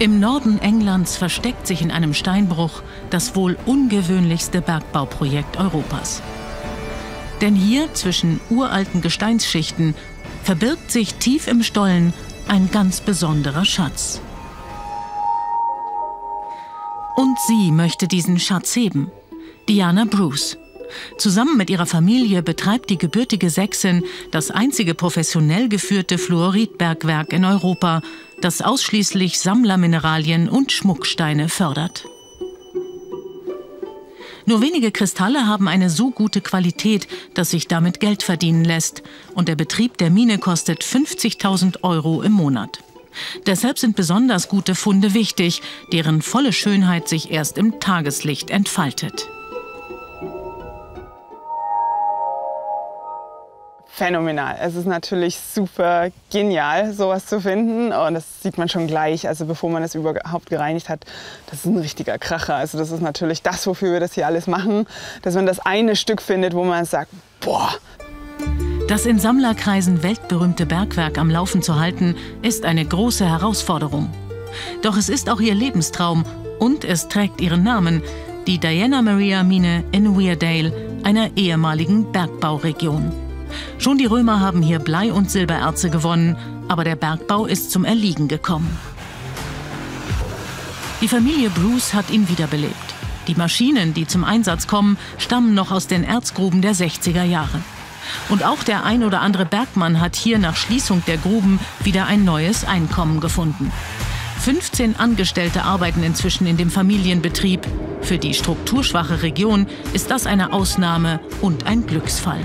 Im Norden Englands versteckt sich in einem Steinbruch das wohl ungewöhnlichste Bergbauprojekt Europas. Denn hier zwischen uralten Gesteinsschichten verbirgt sich tief im Stollen ein ganz besonderer Schatz. Und sie möchte diesen Schatz heben. Diana Bruce. Zusammen mit ihrer Familie betreibt die gebürtige Sächsin das einzige professionell geführte Fluoridbergwerk in Europa, das ausschließlich Sammlermineralien und Schmucksteine fördert. Nur wenige Kristalle haben eine so gute Qualität, dass sich damit Geld verdienen lässt. Und der Betrieb der Mine kostet 50.000 Euro im Monat. Deshalb sind besonders gute Funde wichtig, deren volle Schönheit sich erst im Tageslicht entfaltet. Phänomenal. Es ist natürlich super genial, sowas zu finden. Und das sieht man schon gleich, also bevor man es überhaupt gereinigt hat. Das ist ein richtiger Kracher. Also das ist natürlich das, wofür wir das hier alles machen. Dass man das eine Stück findet, wo man sagt, boah. Das in Sammlerkreisen weltberühmte Bergwerk am Laufen zu halten, ist eine große Herausforderung. Doch es ist auch ihr Lebenstraum und es trägt ihren Namen, die Diana Maria Mine in Weardale, einer ehemaligen Bergbauregion. Schon die Römer haben hier Blei- und Silbererze gewonnen, aber der Bergbau ist zum Erliegen gekommen. Die Familie Bruce hat ihn wiederbelebt. Die Maschinen, die zum Einsatz kommen, stammen noch aus den Erzgruben der 60er Jahre. Und auch der ein oder andere Bergmann hat hier nach Schließung der Gruben wieder ein neues Einkommen gefunden. 15 Angestellte arbeiten inzwischen in dem Familienbetrieb. Für die strukturschwache Region ist das eine Ausnahme und ein Glücksfall.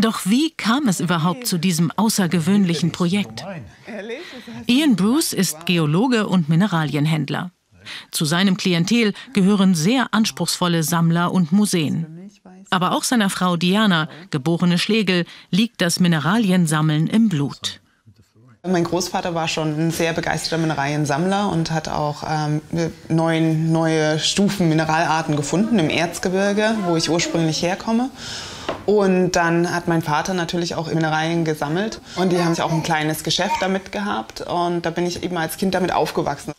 Doch wie kam es überhaupt zu diesem außergewöhnlichen Projekt? Ian Bruce ist Geologe und Mineralienhändler. Zu seinem Klientel gehören sehr anspruchsvolle Sammler und Museen. Aber auch seiner Frau Diana, geborene Schlegel, liegt das Mineraliensammeln im Blut. Mein Großvater war schon ein sehr begeisterter Mineraliensammler und hat auch ähm, neun, neue Stufen Mineralarten gefunden im Erzgebirge, wo ich ursprünglich herkomme. Und dann hat mein Vater natürlich auch Mineralien gesammelt und die haben sich auch ein kleines Geschäft damit gehabt und da bin ich eben als Kind damit aufgewachsen.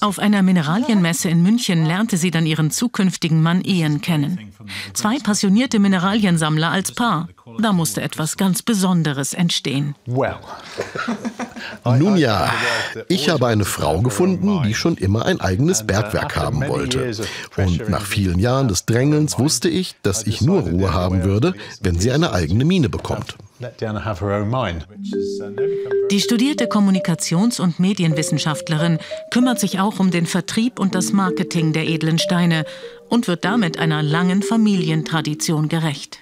Auf einer Mineralienmesse in München lernte sie dann ihren zukünftigen Mann Ian kennen. Zwei passionierte Mineraliensammler als Paar. Da musste etwas ganz Besonderes entstehen. Nun ja, ich habe eine Frau gefunden, die schon immer ein eigenes Bergwerk haben wollte. Und nach vielen Jahren des Drängelns wusste ich, dass ich nur Ruhe haben würde, wenn sie eine eigene Mine bekommt. Die studierte Kommunikations- und Medienwissenschaftlerin kümmert sich auch um den Vertrieb und das Marketing der edlen Steine und wird damit einer langen Familientradition gerecht.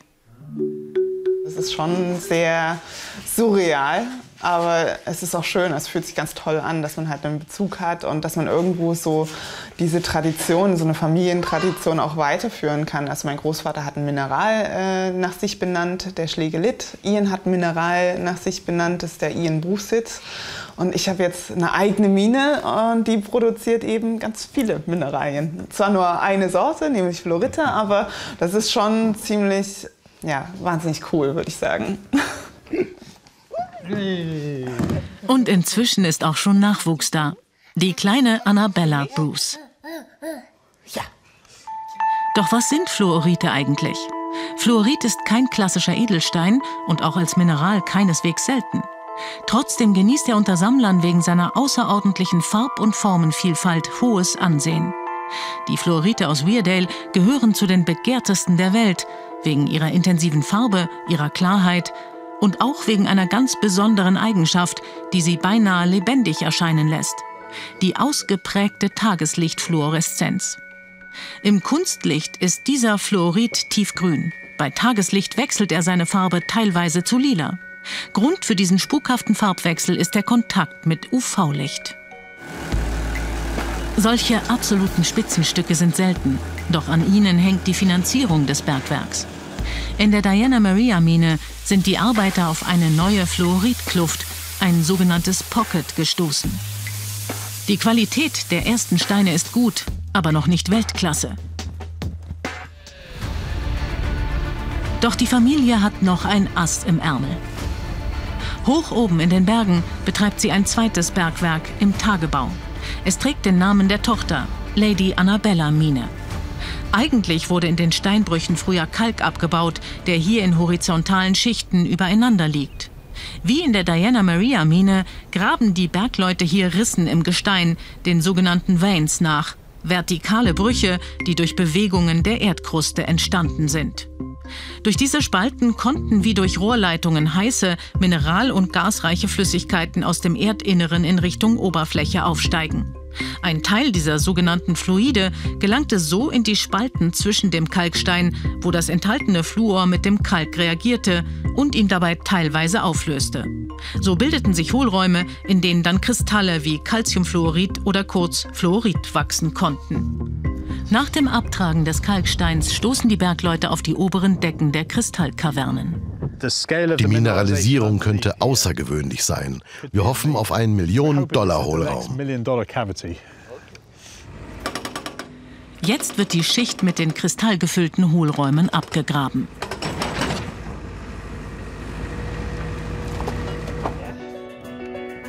Es ist schon sehr surreal, aber es ist auch schön, es fühlt sich ganz toll an, dass man halt einen Bezug hat und dass man irgendwo so diese Tradition, so eine Familientradition auch weiterführen kann. Also mein Großvater hat ein Mineral äh, nach sich benannt, der Schlegelit. Ian hat ein Mineral nach sich benannt, das ist der Ian Bruchsitz. Und ich habe jetzt eine eigene Mine und die produziert eben ganz viele Mineralien. Zwar nur eine Sorte, nämlich Florita, aber das ist schon ziemlich, ja, wahnsinnig cool, würde ich sagen. Und inzwischen ist auch schon Nachwuchs da. Die kleine Annabella Bruce. Doch was sind Fluorite eigentlich? Fluorit ist kein klassischer Edelstein und auch als Mineral keineswegs selten. Trotzdem genießt er unter Sammlern wegen seiner außerordentlichen Farb- und Formenvielfalt hohes Ansehen. Die Fluorite aus Weardale gehören zu den begehrtesten der Welt, wegen ihrer intensiven Farbe, ihrer Klarheit und auch wegen einer ganz besonderen Eigenschaft, die sie beinahe lebendig erscheinen lässt. Die ausgeprägte Tageslichtfluoreszenz. Im Kunstlicht ist dieser Fluorid tiefgrün. Bei Tageslicht wechselt er seine Farbe teilweise zu lila. Grund für diesen spukhaften Farbwechsel ist der Kontakt mit UV-Licht. Solche absoluten Spitzenstücke sind selten, doch an ihnen hängt die Finanzierung des Bergwerks. In der Diana Maria Mine sind die Arbeiter auf eine neue Fluoritkluft, ein sogenanntes Pocket, gestoßen. Die Qualität der ersten Steine ist gut, aber noch nicht Weltklasse. Doch die Familie hat noch ein Ass im Ärmel. Hoch oben in den Bergen betreibt sie ein zweites Bergwerk im Tagebau. Es trägt den Namen der Tochter, Lady Annabella Mine. Eigentlich wurde in den Steinbrüchen früher Kalk abgebaut, der hier in horizontalen Schichten übereinander liegt. Wie in der Diana Maria Mine graben die Bergleute hier Rissen im Gestein, den sogenannten Veins nach, vertikale Brüche, die durch Bewegungen der Erdkruste entstanden sind. Durch diese Spalten konnten wie durch Rohrleitungen heiße, mineral- und gasreiche Flüssigkeiten aus dem Erdinneren in Richtung Oberfläche aufsteigen. Ein Teil dieser sogenannten Fluide gelangte so in die Spalten zwischen dem Kalkstein, wo das enthaltene Fluor mit dem Kalk reagierte und ihn dabei teilweise auflöste. So bildeten sich Hohlräume, in denen dann Kristalle wie Calciumfluorid oder kurz Fluorid wachsen konnten. Nach dem Abtragen des Kalksteins stoßen die Bergleute auf die oberen Decken der Kristallkavernen. Die Mineralisierung könnte außergewöhnlich sein. Wir hoffen auf einen Millionen-Dollar-Hohlraum. Jetzt wird die Schicht mit den kristallgefüllten Hohlräumen abgegraben.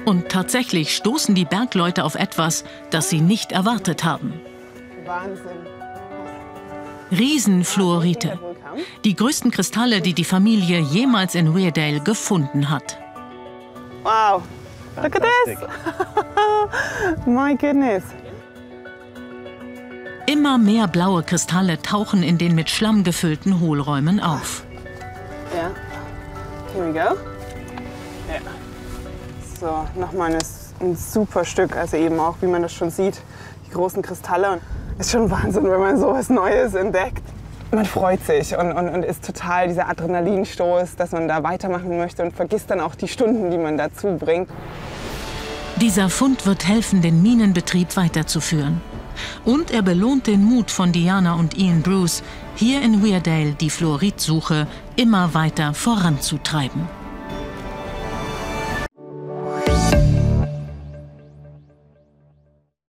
Und tatsächlich stoßen die Bergleute auf etwas, das sie nicht erwartet haben. Wahnsinn. Riesenfluorite. Die größten Kristalle, die die Familie jemals in Weardale gefunden hat. Wow, look at this. My goodness. Immer mehr blaue Kristalle tauchen in den mit Schlamm gefüllten Hohlräumen auf. Ja, here we go. Ja. So, nochmal ein, ein super Stück, also eben auch, wie man das schon sieht, die großen Kristalle. Ist schon Wahnsinn, wenn man sowas Neues entdeckt. Man freut sich und, und, und ist total dieser Adrenalinstoß, dass man da weitermachen möchte und vergisst dann auch die Stunden, die man dazu bringt. Dieser Fund wird helfen, den Minenbetrieb weiterzuführen. Und er belohnt den Mut von Diana und Ian Bruce, hier in Weardale die Fluoridsuche immer weiter voranzutreiben.